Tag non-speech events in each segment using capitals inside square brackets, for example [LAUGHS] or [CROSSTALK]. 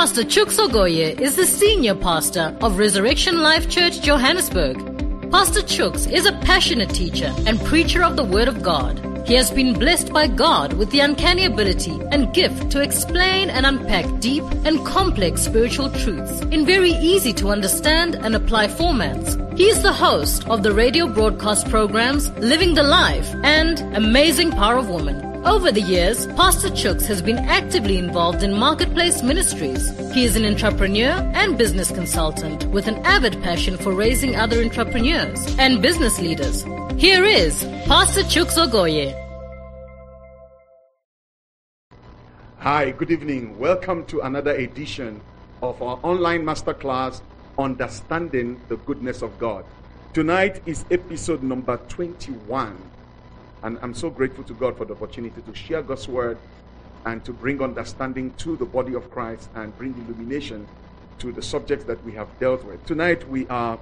Pastor Chooks is the senior pastor of Resurrection Life Church Johannesburg. Pastor Chooks is a passionate teacher and preacher of the Word of God. He has been blessed by God with the uncanny ability and gift to explain and unpack deep and complex spiritual truths in very easy to understand and apply formats. He is the host of the radio broadcast programs Living the Life and Amazing Power of Woman. Over the years, Pastor Chooks has been actively involved in marketplace ministries. He is an entrepreneur and business consultant with an avid passion for raising other entrepreneurs and business leaders. Here is Pastor Chooks Ogoye. Hi, good evening. Welcome to another edition of our online masterclass, Understanding the Goodness of God. Tonight is episode number 21. And I'm so grateful to God for the opportunity to share God's word and to bring understanding to the body of Christ and bring illumination to the subjects that we have dealt with. Tonight we are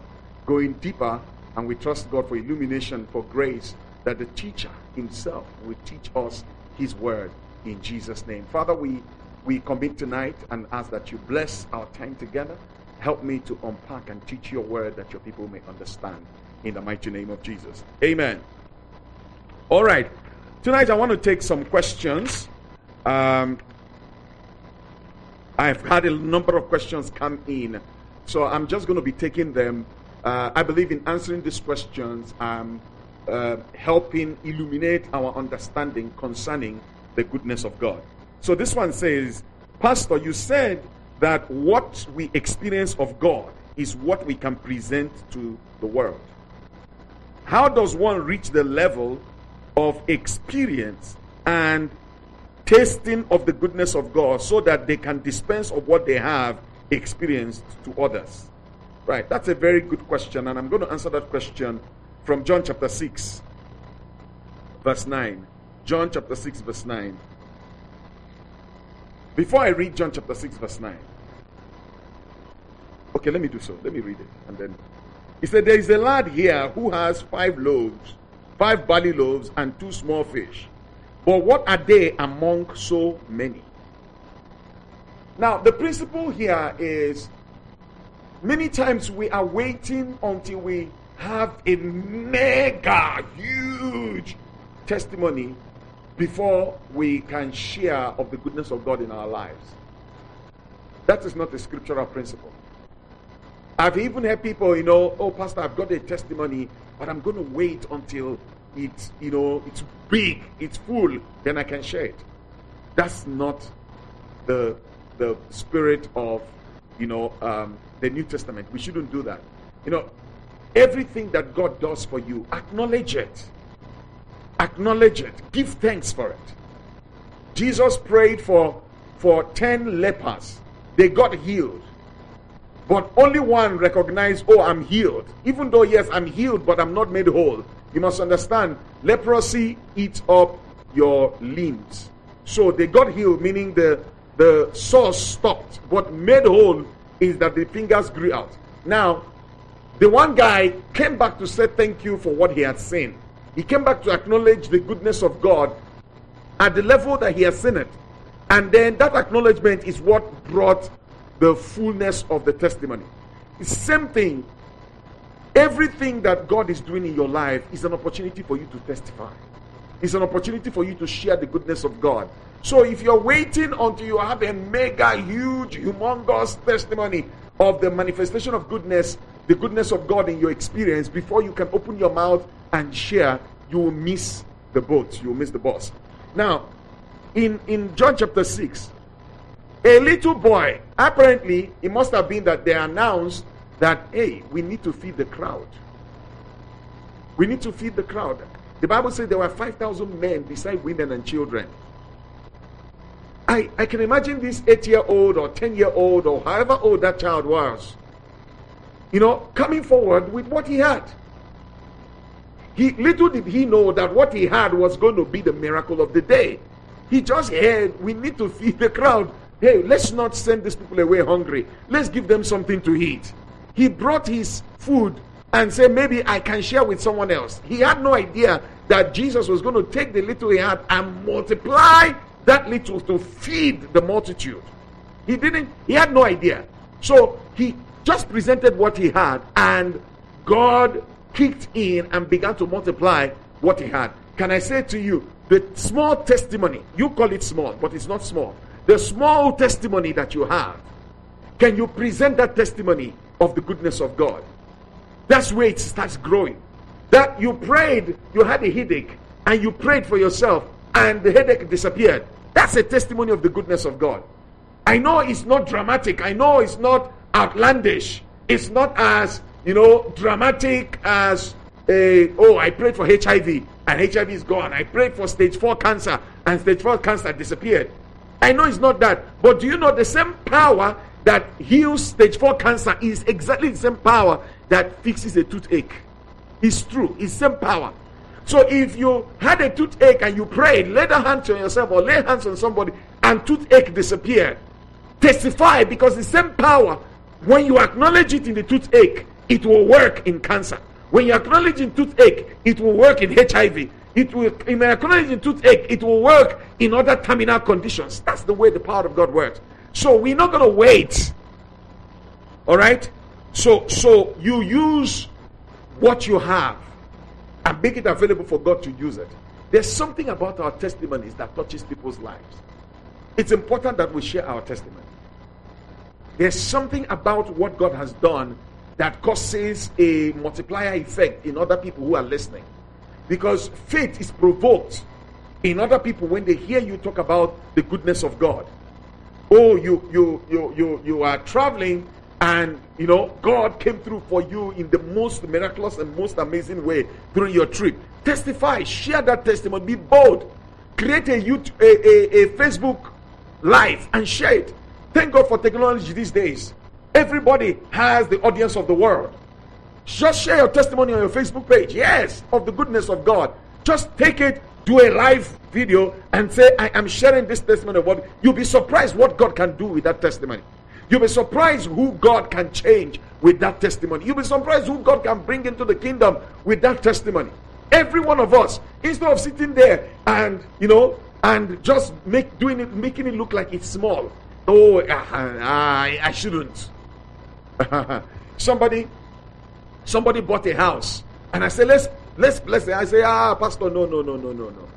going deeper and we trust God for illumination, for grace, that the teacher himself will teach us his word in Jesus' name. Father, we, we commit tonight and ask that you bless our time together. Help me to unpack and teach your word that your people may understand. In the mighty name of Jesus. Amen. All right. Tonight I want to take some questions. Um, I've had a number of questions come in. So I'm just going to be taking them. Uh, I believe in answering these questions, I'm uh, helping illuminate our understanding concerning the goodness of God. So this one says, Pastor, you said that what we experience of God is what we can present to the world. How does one reach the level of experience and tasting of the goodness of God so that they can dispense of what they have experienced to others? Right, that's a very good question, and I'm going to answer that question from John chapter 6, verse 9. John chapter 6, verse 9. Before I read John chapter 6, verse 9, okay, let me do so. Let me read it. And then he said, There is a lad here who has five loaves five barley loaves and two small fish. But what are they among so many? Now, the principle here is many times we are waiting until we have a mega huge testimony before we can share of the goodness of God in our lives. That is not a scriptural principle. I've even heard people, you know, oh, Pastor, I've got a testimony, but I'm going to wait until it's, you know, it's big, it's full, then I can share it. That's not the the spirit of, you know, um, the New Testament. We shouldn't do that. You know, everything that God does for you, acknowledge it. Acknowledge it. Give thanks for it. Jesus prayed for for ten lepers. They got healed. But only one recognized, oh, I'm healed. Even though, yes, I'm healed, but I'm not made whole. You must understand, leprosy eats up your limbs. So they got healed, meaning the, the source stopped. But made whole is that the fingers grew out. Now, the one guy came back to say thank you for what he had seen. He came back to acknowledge the goodness of God at the level that he has seen it. And then that acknowledgement is what brought the fullness of the testimony. It's same thing. Everything that God is doing in your life is an opportunity for you to testify. It's an opportunity for you to share the goodness of God. So if you're waiting until you have a mega, huge, humongous testimony of the manifestation of goodness, the goodness of God in your experience, before you can open your mouth and share, you will miss the boat. You will miss the bus. Now, in, in John chapter 6, a little boy, apparently, it must have been that they announced that, hey, we need to feed the crowd. We need to feed the crowd. The Bible says there were 5,000 men beside women and children. I, I can imagine this eight year old or 10 year old or however old that child was, you know, coming forward with what he had. He, little did he know that what he had was going to be the miracle of the day. He just heard we need to feed the crowd. Hey, let's not send these people away hungry. Let's give them something to eat. He brought his food and said, Maybe I can share with someone else. He had no idea that Jesus was going to take the little he had and multiply that little to feed the multitude. He didn't, he had no idea. So he just presented what he had, and God kicked in and began to multiply what he had. Can I say to you, the small testimony, you call it small, but it's not small. The small testimony that you have, can you present that testimony of the goodness of God? That's where it starts growing. That you prayed, you had a headache, and you prayed for yourself, and the headache disappeared. That's a testimony of the goodness of God. I know it's not dramatic. I know it's not outlandish. It's not as, you know, dramatic as a, oh, I prayed for HIV and HIV is gone. I prayed for stage 4 cancer and stage 4 cancer disappeared. I know it's not that. But do you know the same power that heals stage 4 cancer is exactly the same power that fixes a toothache? It's true. It's same power. So if you had a toothache and you prayed, lay the hands on yourself or lay hands on somebody and toothache disappeared, testify because the same power, when you acknowledge it in the toothache, it will work in cancer. When you acknowledge in toothache, it will work in HIV. It will, acknowledge in toothache, it will work in other terminal conditions. That's the way the power of God works. So we're not going to wait. All right? So, so you use what you have and make it available for God to use it. There's something about our testimonies that touches people's lives. It's important that we share our testimony. There's something about what God has done that causes a multiplier effect in other people who are listening. Because faith is provoked in other people when they hear you talk about the goodness of God. Oh, you you you you you are traveling and you know god came through for you in the most miraculous and most amazing way during your trip. Testify share that testimony. Be bold. Create a YouTube, a, a, a facebook live and share it. Thank god for technology these days. Everybody has the audience of the world just share your testimony on your facebook page yes of the goodness of god just take it do a live video and say i am sharing this testimony of what you'll be surprised what god can do with that testimony You'll be surprised who God can change with that testimony. You'll be surprised who God can bring into the kingdom with that testimony. Every one of us, instead of sitting there and you know and just make doing it, making it look like it's small. Oh, [LAUGHS] I, I shouldn't. [LAUGHS] somebody, somebody bought a house, and I said, let's let's bless it. I say, ah, pastor, no, no, no, no, no, no,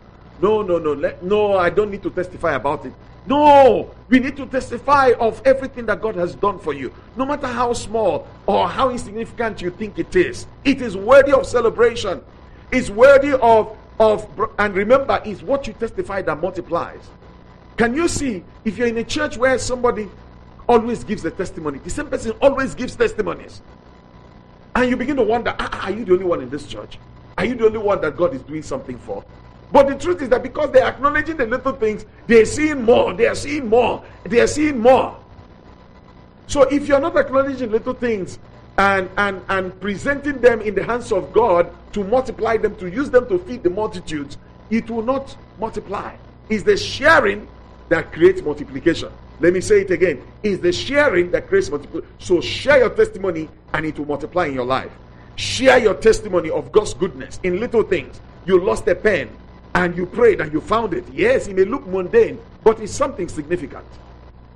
no, no, no, let, no. I don't need to testify about it. No, we need to testify of everything that God has done for you. No matter how small or how insignificant you think it is, it is worthy of celebration. It's worthy of, of and remember, it's what you testify that multiplies. Can you see if you're in a church where somebody always gives a testimony, the same person always gives testimonies, and you begin to wonder, ah, are you the only one in this church? Are you the only one that God is doing something for? But the truth is that because they're acknowledging the little things, they're seeing more, they are seeing more, they are seeing more. So if you're not acknowledging little things and, and, and presenting them in the hands of God to multiply them, to use them to feed the multitudes, it will not multiply. It's the sharing that creates multiplication. Let me say it again. It's the sharing that creates multiplication. So share your testimony and it will multiply in your life. Share your testimony of God's goodness in little things. You lost a pen, and you prayed and you found it. Yes, it may look mundane, but it's something significant.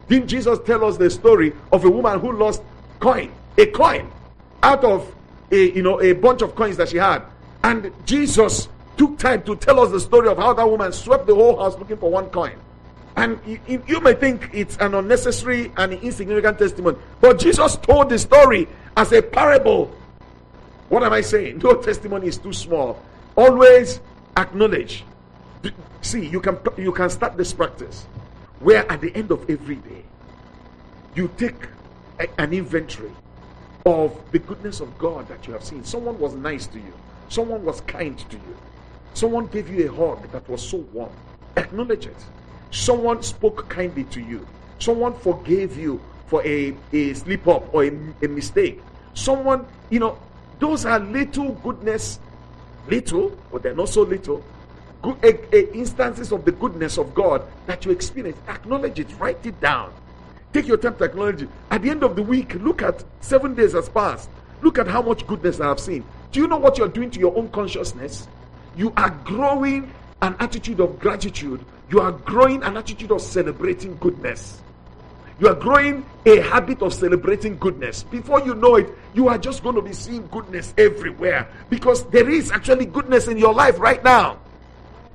Didn't Jesus tell us the story of a woman who lost coin, a coin, out of a you know a bunch of coins that she had, and Jesus took time to tell us the story of how that woman swept the whole house looking for one coin. And you, may think it's an unnecessary and insignificant testimony, but Jesus told the story as a parable. What am I saying? [LAUGHS] No testimony is too small. Always acknowledge. See you can you can start this practice. Where at the end of every day you take a, an inventory of the goodness of god that you have seen. Someone was nice to you. Someone was kind to you. Someone gave you a hug that was so warm. Acknowledge it someone spoke kindly to you someone forgave you for a, a slip up or a, a mistake someone you know those are little goodness little, but they're not so little. Good, a, a instances of the goodness of God that you experience. Acknowledge it, write it down. Take your time to acknowledge it. At the end of the week, look at seven days has passed. Look at how much goodness I have seen. Do you know what you're doing to your own consciousness? You are growing an attitude of gratitude. You are growing an attitude of celebrating goodness. You are growing a habit of celebrating goodness. Before you know it, you are just going to be seeing goodness everywhere because there is actually goodness in your life right now.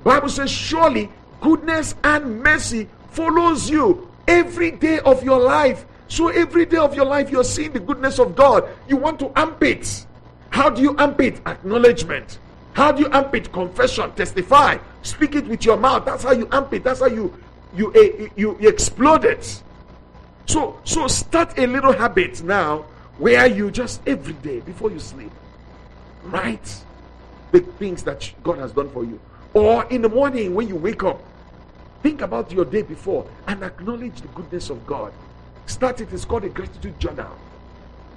Bible says, surely goodness and mercy follows you every day of your life. So every day of your life, you're seeing the goodness of God. You want to amp it. How do you amp it? Acknowledgement. How do you amp it? Confession. Testify. Speak it with your mouth. That's how you amp it. That's how you you uh, you, you explode it. So so start a little habit now where you just every day before you sleep write the things that God has done for you. Or in the morning when you wake up, think about your day before and acknowledge the goodness of God. Start it. It's called a gratitude journal.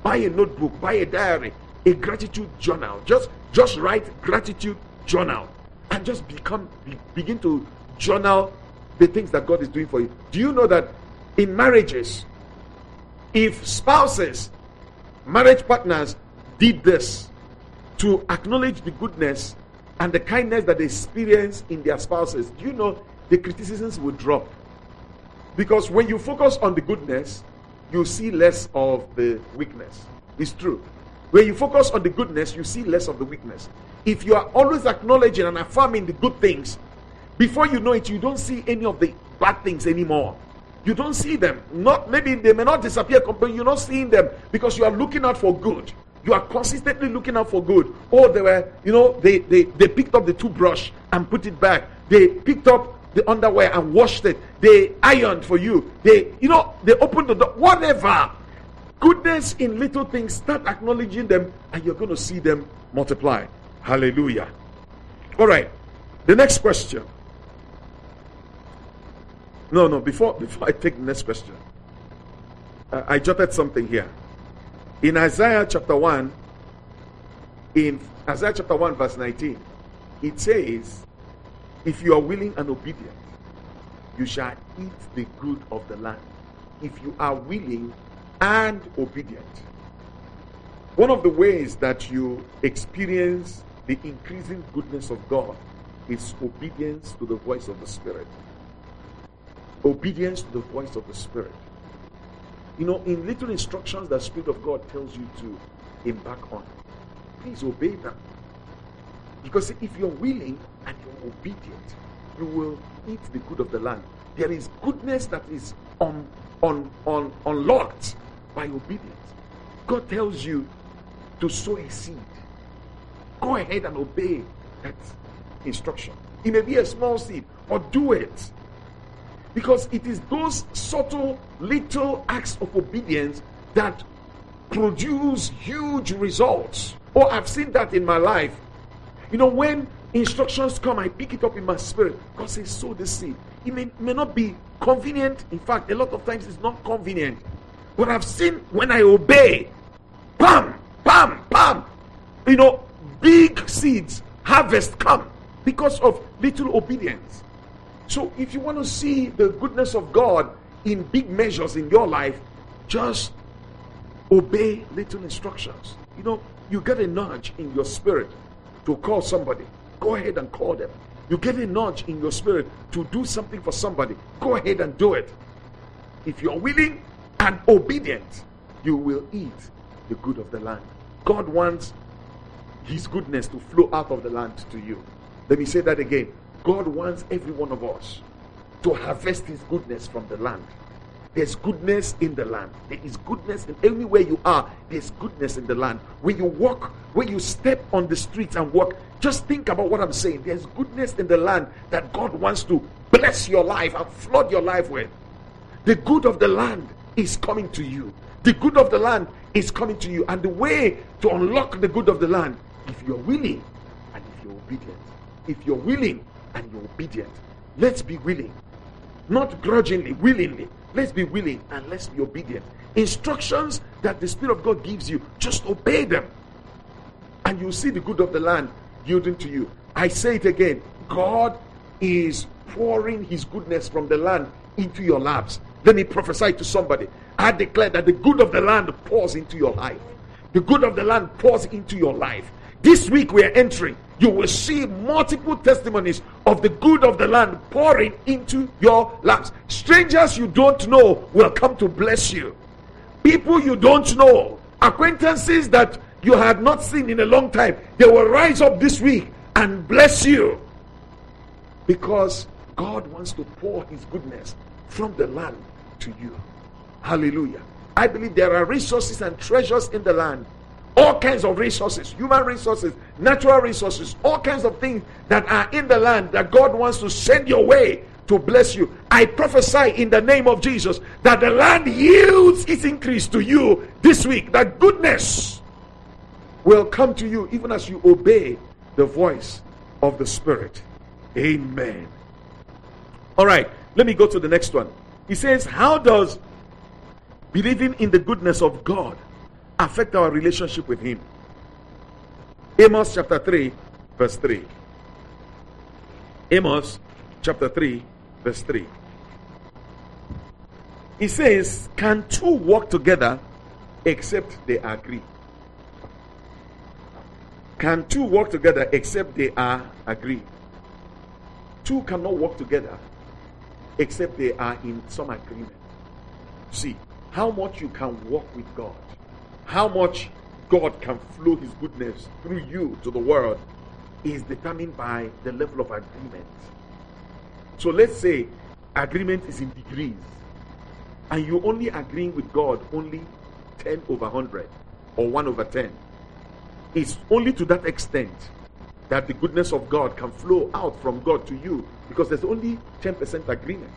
Buy a notebook, buy a diary, a gratitude journal. Just just write gratitude journal and just become be, begin to journal the things that God is doing for you. Do you know that in marriages, if spouses, marriage partners did this to acknowledge the goodness and the kindness that they experience in their spouses, do you know the criticisms will drop? Because when you focus on the goodness, you see less of the weakness. It's true. When you focus on the goodness, you see less of the weakness. If you are always acknowledging and affirming the good things, before you know it, you don't see any of the bad things anymore. You don't see them. Not maybe they may not disappear, but you're not seeing them because you are looking out for good. You are consistently looking out for good. Or they were, you know, they, they, they picked up the toothbrush and put it back. They picked up the underwear and washed it. They ironed for you. They, you know, they opened the door. Whatever. Goodness in little things, start acknowledging them, and you're going to see them multiply. Hallelujah. All right. The next question. No, no, before, [LAUGHS] before I take the next question, uh, I jotted something here. In Isaiah chapter 1, in Isaiah chapter 1, verse 19, it says, If you are willing and obedient, you shall eat the good of the land. If you are willing and obedient. One of the ways that you experience the increasing goodness of God is obedience to the voice of the Spirit obedience to the voice of the Spirit. You know, in little instructions that Spirit of God tells you to embark on, please obey them. Because if you're willing and you're obedient, you will eat the good of the land. There is goodness that is on, on, on, unlocked by obedience. God tells you to sow a seed. Go ahead and obey that instruction. It may be a small seed, or do it. Because it is those subtle little acts of obedience that produce huge results. Oh, I've seen that in my life. You know, when instructions come, I pick it up in my spirit. God says, sow the seed. It may, may not be convenient. In fact, a lot of times it's not convenient. But I've seen when I obey, bam, bam, bam, you know, big seeds, harvest come because of little obedience. So if you want to see the goodness of God in big measures in your life, just obey little instructions. You know, you get a nudge in your spirit to call somebody. Go ahead and call them. You get a nudge in your spirit to do something for somebody. Go ahead and do it. If you're willing and obedient, you will eat the good of the land. God wants his goodness to flow out of the land to you. Let me say that again. God wants every one of us to harvest his goodness from the land. There's goodness in the land. There is goodness in anywhere you are. There's goodness in the land. When you walk, when you step on the streets and walk, just think about what I'm saying. There's goodness in the land that God wants to bless your life and flood your life with. The good of the land is coming to you. The good of the land is coming to you. And the way to unlock the good of the land, if you're willing and if you're obedient, if you're willing and you're obedient. Let's be willing. Not grudgingly, willingly. Let's be willing and let's be obedient. Instructions that the Spirit of God gives you, just obey them. And you'll see the good of the land yielding to you. I say it again God is pouring His goodness from the land into your laps. Let me prophesy to somebody. I declare that the good of the land pours into your life. The good of the land pours into your life. this week we are entering, you will see multiple testimonies of the good of the land pouring into your laps. Strangers you don't know will come to bless you. People you don't know, acquaintances that you had not seen in a long time, they will rise up this week and bless you. Because God wants to pour his goodness from the land to you. Hallelujah. I believe there are resources and treasures in the land. All kinds of resources, human resources, natural resources, all kinds of things that are in the land that God wants to send your way to bless you. I prophesy in the name of Jesus that the land yields its increase to you this week. That goodness will come to you even as you obey the voice of the Spirit. Amen. All right, let me go to the next one. He says, How does believing in the goodness of God affect our relationship with Him? Amos chapter 3, verse 3. Amos chapter 3, verse 3. He says, Can two walk together except they agree? Can two walk together except they are agreed? Two cannot walk together except they are in some agreement. See, how much you can walk with God, how much God can flow His goodness through you to the world is determined by the level of agreement. So let's say agreement is in degrees, and you only agreeing with God only 10 over 100 or 1 over 10. It's only to that extent that the goodness of God can flow out from God to you because there's only 10% agreement.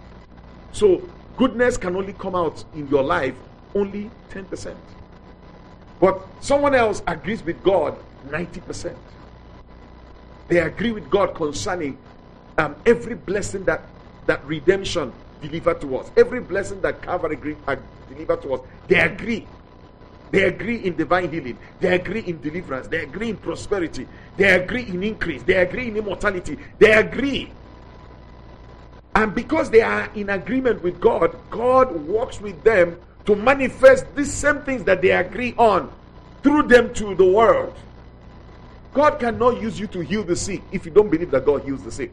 So goodness can only come out in your life only 10%. But someone else agrees with God 90%. They agree with God concerning um, every blessing that, that redemption delivered to us, every blessing that Calvary delivered to us. They agree. They agree in divine healing. They agree in deliverance. They agree in prosperity. They agree in increase. They agree in immortality. They agree. And because they are in agreement with God, God works with them to manifest these same things that they agree on through them to the world. God cannot use you to heal the sick if you don't believe that God heals the sick.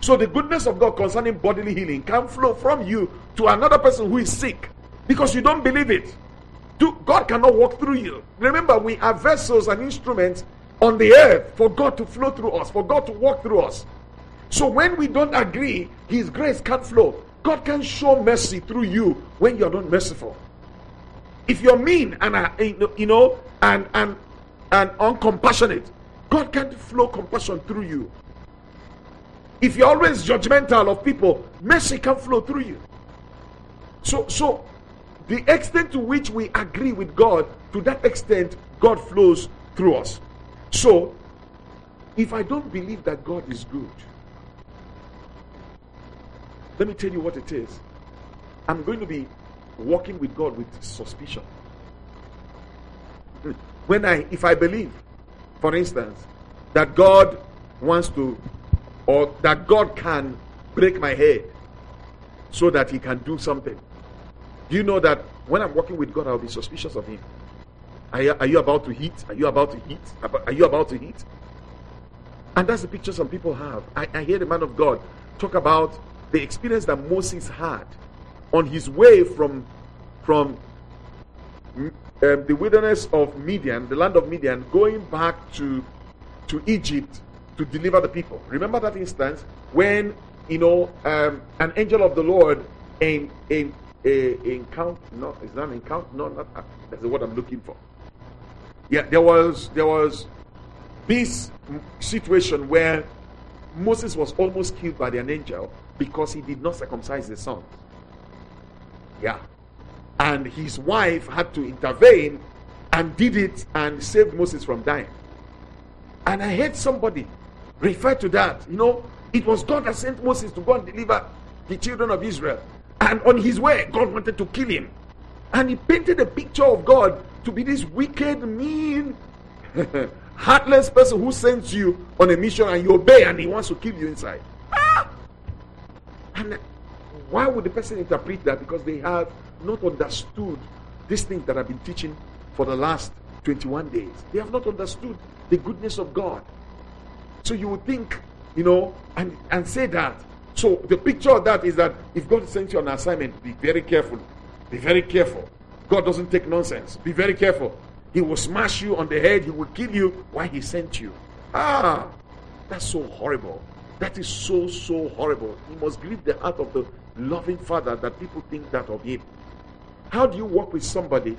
So the goodness of God concerning bodily healing can flow from you to another person who is sick because you don't believe it. God cannot walk through you. Remember, we are vessels and instruments on the earth for God to flow through us, for God to walk through us. So when we don't agree, His grace can't flow. God can show mercy through you when you're not merciful. If you're mean and uh, you know and and and uncompassionate, God can't flow compassion through you. If you're always judgmental of people, mercy can flow through you. So so the extent to which we agree with God, to that extent, God flows through us. So, if I don't believe that God is good, let me tell you what it is. I'm going to be walking with God with suspicion. Hmm. When I, if I believe, for instance, that God wants to, or that God can break my head so that He can do something, do you know that when I'm walking with God, I'll be suspicious of Him? Are you, are you about to hit? Are you about to hit? Are you about to hit? And that's the picture some people have. I, I hear the man of God talk about the experience that Moses had on his way from, from um, the wilderness of Midian, the land of Midian, going back to, to Egypt to deliver the people. Remember that instance when you know um, an angel of the Lord in in a encounter. No, it's not encounter. No, not that's the word I'm looking for. Yeah, there was there was this situation where Moses was almost killed by an angel because he did not circumcise the son. Yeah, and his wife had to intervene and did it and saved Moses from dying. And I heard somebody refer to that. You know, it was God that sent Moses to go and deliver the children of Israel. And on his way, God wanted to kill him. And he painted a picture of God to be this wicked, mean, [LAUGHS] heartless person who sends you on a mission and you obey and he wants to kill you inside. And why would the person interpret that? Because they have not understood these things that I've been teaching for the last 21 days. They have not understood the goodness of God. So you would think, you know, and, and say that. So the picture of that is that if God sends you an assignment, be very careful. Be very careful. God doesn't take nonsense. Be very careful. He will smash you on the head. He will kill you while he sent you. Ah, that's so horrible. That is so, so horrible. He must grieve the heart of the loving father that people think that of him. How do you work with somebody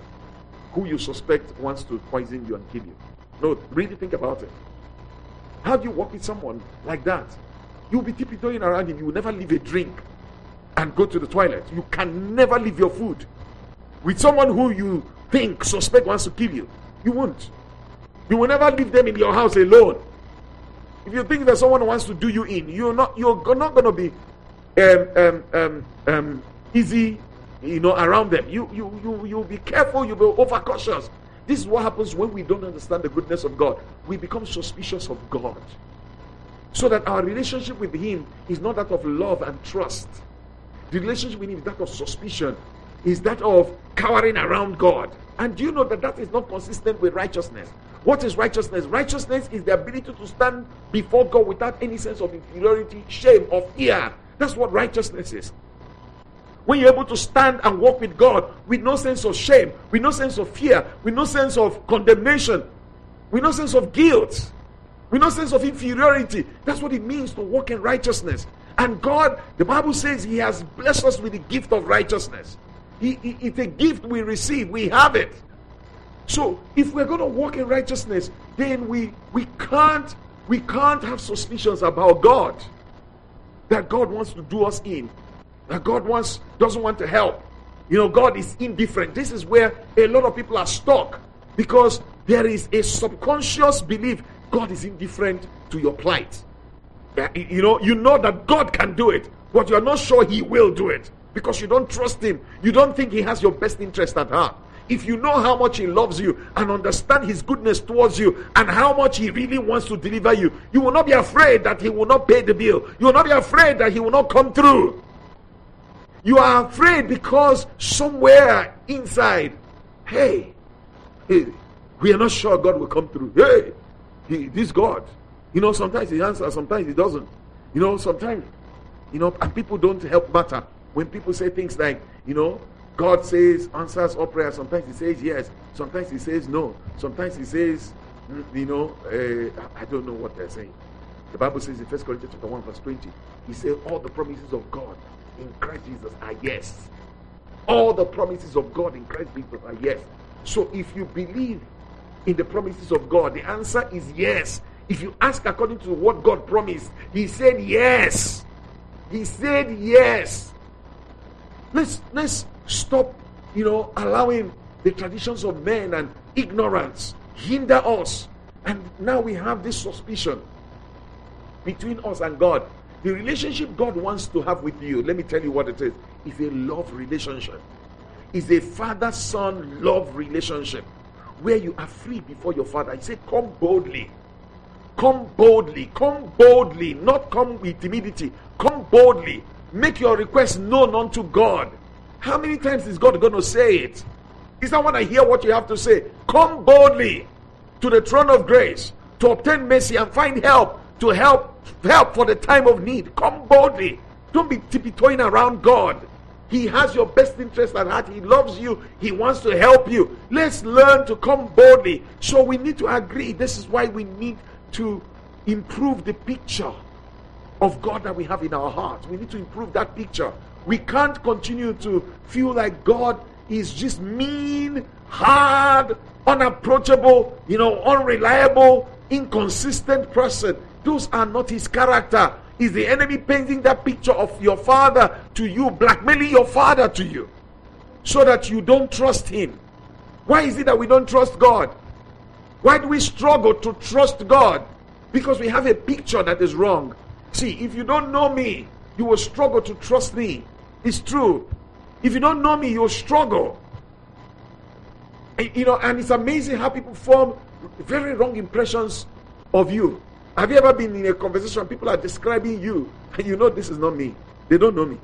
who you suspect wants to poison you and kill you? No, really think about it. How do you work with someone like that? You'll be tiptoeing around him. You will never leave a drink and go to the toilet. You can never leave your food. With someone who you think, suspect wants to kill you, you won't. You will never leave them in your house alone. If you think that someone wants to do you in, you're not you're not going to be um, um, um, um, easy, you know, around them. You you you you'll be careful. You'll be overcautious. This is what happens when we don't understand the goodness of God. We become suspicious of God, so that our relationship with Him is not that of love and trust. The relationship with Him is that of suspicion, is that of cowering around God. And do you know that that is not consistent with righteousness? What is righteousness? Righteousness is the ability to stand before God without any sense of inferiority, shame, or fear. That's what righteousness is. When you're able to stand and walk with God with no sense of shame, with no sense of fear, with no sense of condemnation, with no sense of guilt, with no sense of inferiority. That's what it means to walk in righteousness. And God, the Bible says, He has blessed us with the gift of righteousness. It's a gift we receive, we have it. So if we're going to walk in righteousness, then we we can't we can't have suspicions about God that God wants to do us in, that God wants doesn't want to help. You know, God is indifferent. This is where a lot of people are stuck because there is a subconscious belief God is indifferent to your plight. You know, you know that God can do it, but you're not sure He will do it because you don't trust Him. You don't think He has your best interest at heart. If you know how much He loves you and understand His goodness towards you and how much He really wants to deliver you, you will not be afraid that He will not pay the bill. You will not be afraid that He will not come through. You are afraid because somewhere inside, hey, hey, we are not sure God will come through. Hey, he, this God, you know, sometimes He answers, sometimes He doesn't. You know, sometimes, you know, and people don't help matter when people say things like, you know, God says, answers all prayer. Sometimes He says yes. Sometimes He says no. Sometimes He says, mm, you know, uh, I don't know what they're saying. The Bible says in 1 Corinthians chapter 1, verse 20, He said, All the promises of God in Christ Jesus are yes. All the promises of God in Christ Jesus are yes. So if you believe in the promises of God, the answer is yes. If you ask according to what God promised, He said yes. He said yes. Let's let's stop, you know, allowing the traditions of men and ignorance hinder us. And now we have this suspicion between us and God. The relationship God wants to have with you, let me tell you what it is. It's a love relationship. Is a father-son love relationship where you are free before your father. He said, Come boldly. Come boldly. Come boldly. Not come with timidity. Come boldly. Make your request known unto God. How many times is God going to say it? Is that when I hear what you have to say? Come boldly to the throne of grace to obtain mercy and find help to help help for the time of need. Come boldly. Don't be tiptoeing around God. He has your best interest at heart. He loves you. He wants to help you. Let's learn to come boldly. So we need to agree. This is why we need to improve the picture of God that we have in our hearts. We need to improve that picture. We can't continue to feel like God is just mean, hard, unapproachable, you know, unreliable, inconsistent person. Those are not his character. Is the enemy painting that picture of your father to you, blackmailing your father to you, so that you don't trust him? Why is it that we don't trust God? Why do we struggle to trust God? Because we have a picture that is wrong. See, if you don't know me, you will struggle to trust me. It's true. If you don't know me, you'll struggle. And, you know, and it's amazing how people form very wrong impressions of you. Have you ever been in a conversation people are describing you and you know this is not me? They don't know me.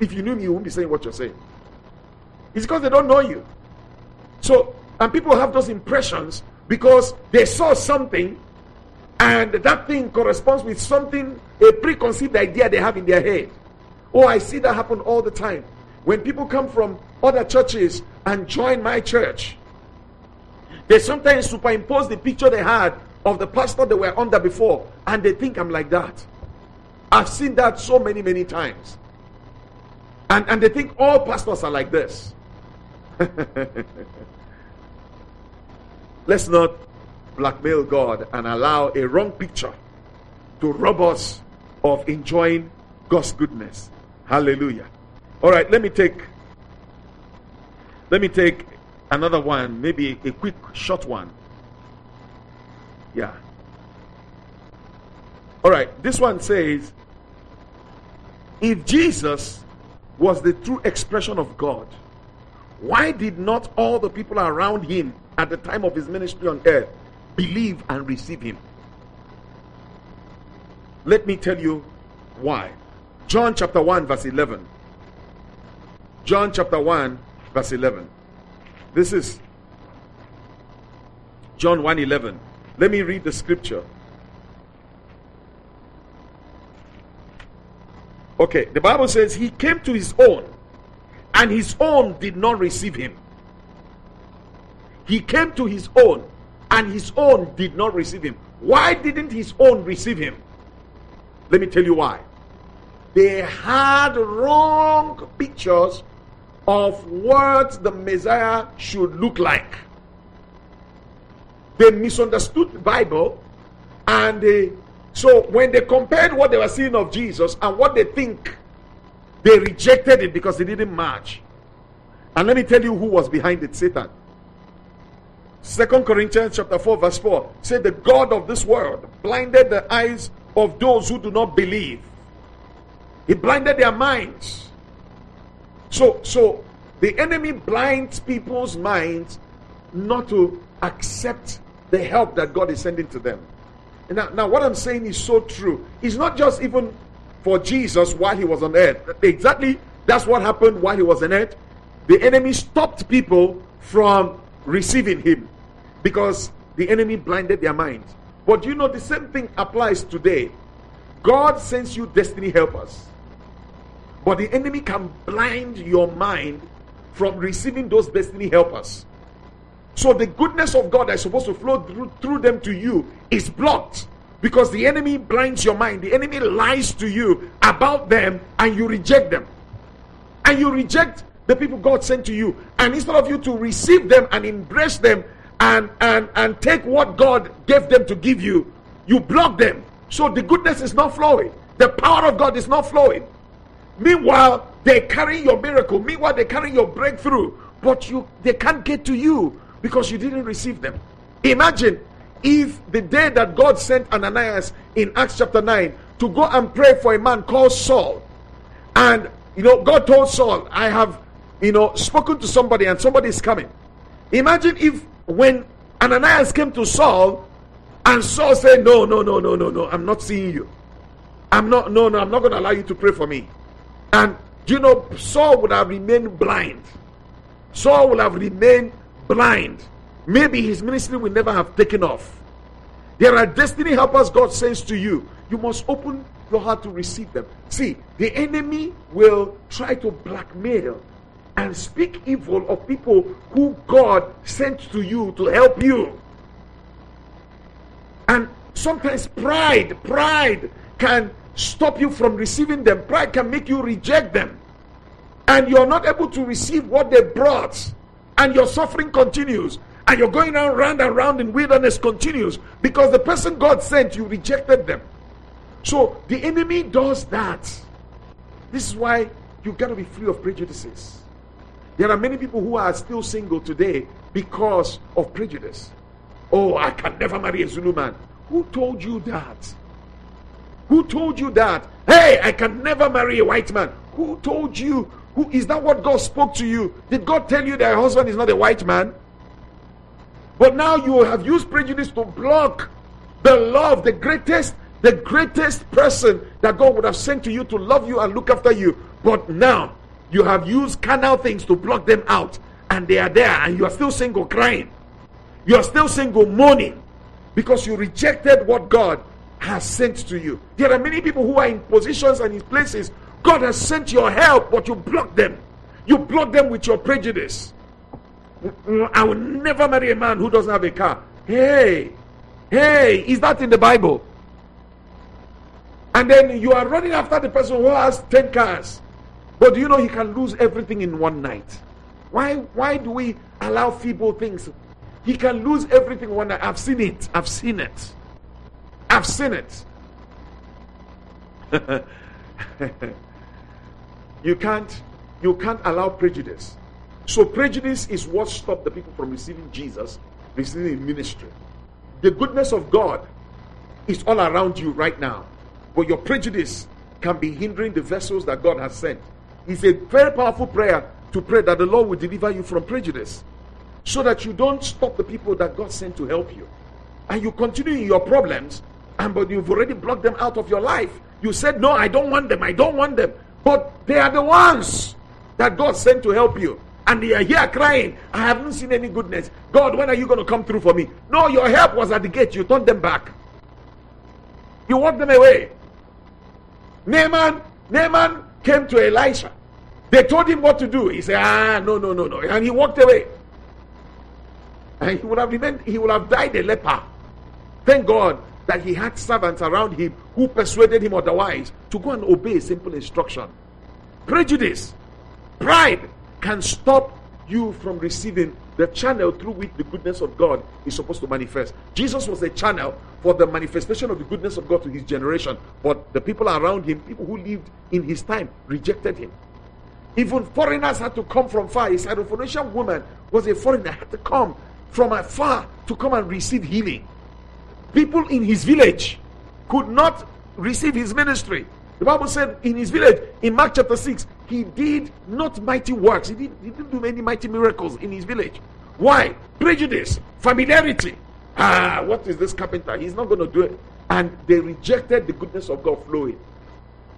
If you knew me, you wouldn't be saying what you're saying. It's because they don't know you. So, and people have those impressions because they saw something and that thing corresponds with something, a preconceived idea they have in their head. Oh, I see that happen all the time. When people come from other churches and join my church, they sometimes superimpose the picture they had of the pastor they were under before, and they think I'm like that. I've seen that so many, many times. And, and they think all pastors are like this. [LAUGHS] Let's not blackmail God and allow a wrong picture to rob us of enjoying God's goodness. Hallelujah. All right, let me take let me take another one, maybe a quick short one. Yeah. All right, this one says if Jesus was the true expression of God, why did not all the people around him at the time of his ministry on earth believe and receive him. Let me tell you why. John chapter 1, verse 11. John chapter 1, verse 11. This is John 1 11. Let me read the scripture. Okay, the Bible says he came to his own, and his own did not receive him. He came to his own, and his own did not receive him. Why didn't his own receive him? Let me tell you why. They had wrong pictures of what the Messiah should look like. They misunderstood the Bible and they so when they compared what they were seeing of Jesus and what they think, they rejected it because it didn't match. And let me tell you who was behind it Satan. Second Corinthians chapter 4, verse 4 said the God of this world blinded the eyes of those who do not believe. He blinded their minds. So, so the enemy blinds people's minds not to accept the help that God is sending to them. Now, now what I'm saying is so true. It's not just even for Jesus while he was on earth. Exactly that's what happened while he was on earth. The enemy stopped people from receiving him because the enemy blinded their minds. But you know, the same thing applies today. God sends you destiny helpers, but the enemy can blind your mind from receiving those destiny helpers. So the goodness of God that's supposed to flow through, through them to you is blocked because the enemy blinds your mind. The enemy lies to you about them and you reject them. And you reject the people God sent to you. And instead of you to receive them and embrace them and and and take what God gave them to give you, you block them. So the goodness is not flowing. The power of God is not flowing. Meanwhile, they're carrying your miracle. Meanwhile, they're carrying your breakthrough. But you they can't get to you because you didn't receive them. Imagine if the day that God sent Ananias in Acts chapter 9 to go and pray for a man called Saul. And you know, God told Saul, I have you know spoken to somebody and somebody is coming. Imagine if when Ananias came to Saul, and Saul said, No, no, no, no, no, no, I'm not seeing you. I'm not, no, no, I'm not going to allow you to pray for me. And you know, Saul would have remained blind. Saul would have remained blind. Maybe his ministry will never have taken off. There are destiny helpers God sends to you. You must open your heart to receive them. See, the enemy will try to blackmail and speak evil of people who God sent to you to help you. And sometimes pride, pride can stop you from receiving them. Pride can make you reject them. And you're not able to receive what they brought. And your suffering continues. And you're going around, round and round in wilderness continues because the person God sent you rejected them. So the enemy does that. This is why you've got to be free of prejudices. There are many people who are still single today because of prejudice. Oh, I can never marry a Zulu man. Who told you that? Who told you that? Hey, I can never marry a white man. Who told you? Who is that what God spoke to you? Did God tell you that your husband is not a white man? But now you have used prejudice to block the love, the greatest, the greatest person that God would have sent to you to love you and look after you. But now you have used carnal things to block them out, and they are there, and you are still single crying. You are still single mourning because you rejected what God has sent to you. There are many people who are in positions and in places. God has sent your help, but you block them. You block them with your prejudice. I will never marry a man who doesn't have a car. Hey, hey, is that in the Bible? And then you are running after the person who has 10 cars. But do you know he can lose everything in one night? Why, why do we allow feeble things? He can lose everything one night. I've seen it. I've seen it. I've seen it. [LAUGHS] you can't you can't allow prejudice. So prejudice is what stopped the people from receiving Jesus, receiving ministry. The goodness of God is all around you right now. But your prejudice can be hindering the vessels that God has sent. It's a very powerful prayer to pray that the Lord will deliver you from prejudice so that you don't stop the people that God sent to help you. And you continue in your problems, and but you've already blocked them out of your life. You said, No, I don't want them, I don't want them. But they are the ones that God sent to help you. And they are here crying, I haven't seen any goodness. God, when are you going to come through for me? No, your help was at the gate. You turned them back. You walked them away. Naaman, Naaman came to Elisha. They told him what to do. He said, Ah, no, no, no, no. And he walked away. And he would have remained, he would have died a leper. Thank God that he had servants around him who persuaded him otherwise to go and obey a simple instruction. Prejudice, pride can stop you from receiving the channel through which the goodness of God is supposed to manifest. Jesus was a channel for the manifestation of the goodness of God to his generation, but the people around him, people who lived in his time, rejected him. Even foreigners had to come from far. A Syrophoenician woman was a foreigner, had to come from afar to come and receive healing. People in his village could not receive his ministry. The Bible said in his village, in Mark chapter 6, he did not mighty works. He, did, he didn't do many mighty miracles in his village. Why? Prejudice, familiarity. Ah, what is this carpenter? He's not going to do it. And they rejected the goodness of God flowing.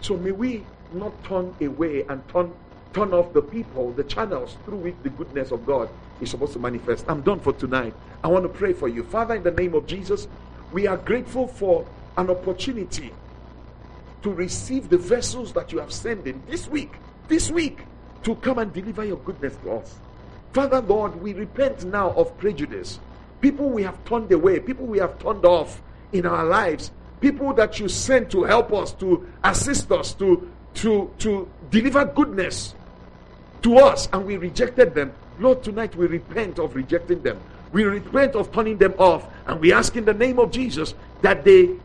So may we not turn away and turn turn off the people, the channels through which the goodness of God is supposed to manifest. I'm done for tonight. I want to pray for you. Father, in the name of Jesus, we are grateful for an opportunity to receive the vessels that you have sent in this week, this week, to come and deliver your goodness to us. Father, Lord, we repent now of prejudice. People we have turned away, people we have turned off in our lives, people that you sent to help us, to assist us, to, to, to deliver goodness to us, and we rejected them. Lord, tonight we repent of rejecting them. We repent of turning them off. And we ask in the name of Jesus that they,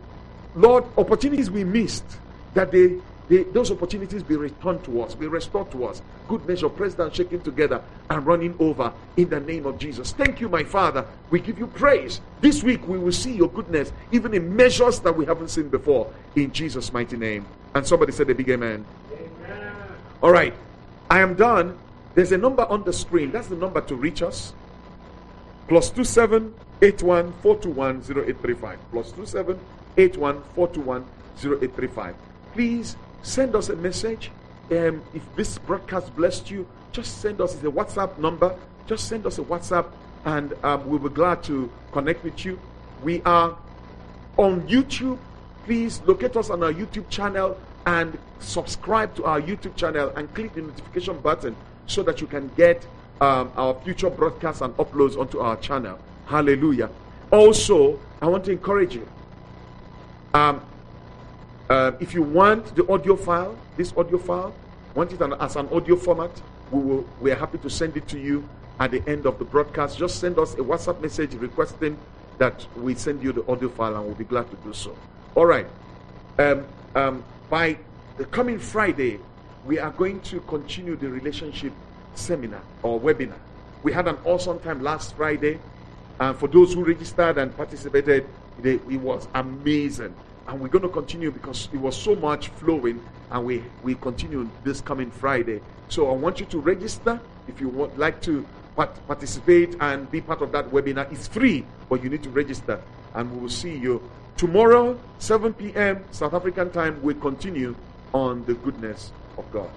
Lord, opportunities we missed, that they, they those opportunities be returned to us, be restored to us. Good measure, pressed down, shaking together, and running over in the name of Jesus. Thank you, my Father. We give you praise. This week we will see your goodness, even in measures that we haven't seen before, in Jesus' mighty name. And somebody said a big amen. amen. All right. I am done. There's a number on the screen. That's the number to reach us. Plus two seven eight one four two one zero eight three five. Plus two seven eight one four two one zero eight three five. Please send us a message. Um, if this broadcast blessed you, just send us a WhatsApp number. Just send us a WhatsApp, and um, we'll be glad to connect with you. We are on YouTube. Please locate us on our YouTube channel and subscribe to our YouTube channel and click the notification button so that you can get um, our future broadcasts and uploads onto our channel. Hallelujah. Also, I want to encourage you. Um, uh, if you want the audio file, this audio file, want it as an audio format, we will. We are happy to send it to you at the end of the broadcast. Just send us a WhatsApp message requesting that we send you the audio file, and we'll be glad to do so. All right. Um, um, by the coming Friday, we are going to continue the relationship seminar or webinar. We had an awesome time last Friday. And for those who registered and participated, they, it was amazing. And we're going to continue because it was so much flowing. And we, we continue this coming Friday. So I want you to register if you would like to part- participate and be part of that webinar. It's free, but you need to register. And we will see you tomorrow, 7 p.m. South African time. We continue on the goodness of God.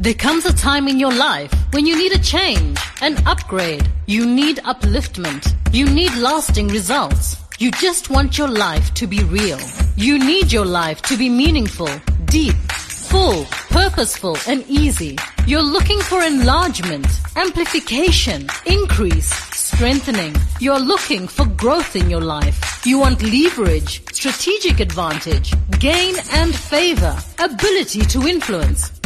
There comes a time in your life when you need a change, an upgrade. You need upliftment. You need lasting results. You just want your life to be real. You need your life to be meaningful, deep, full, purposeful, and easy. You're looking for enlargement, amplification, increase, strengthening. You're looking for growth in your life. You want leverage, strategic advantage, gain and favor, ability to influence,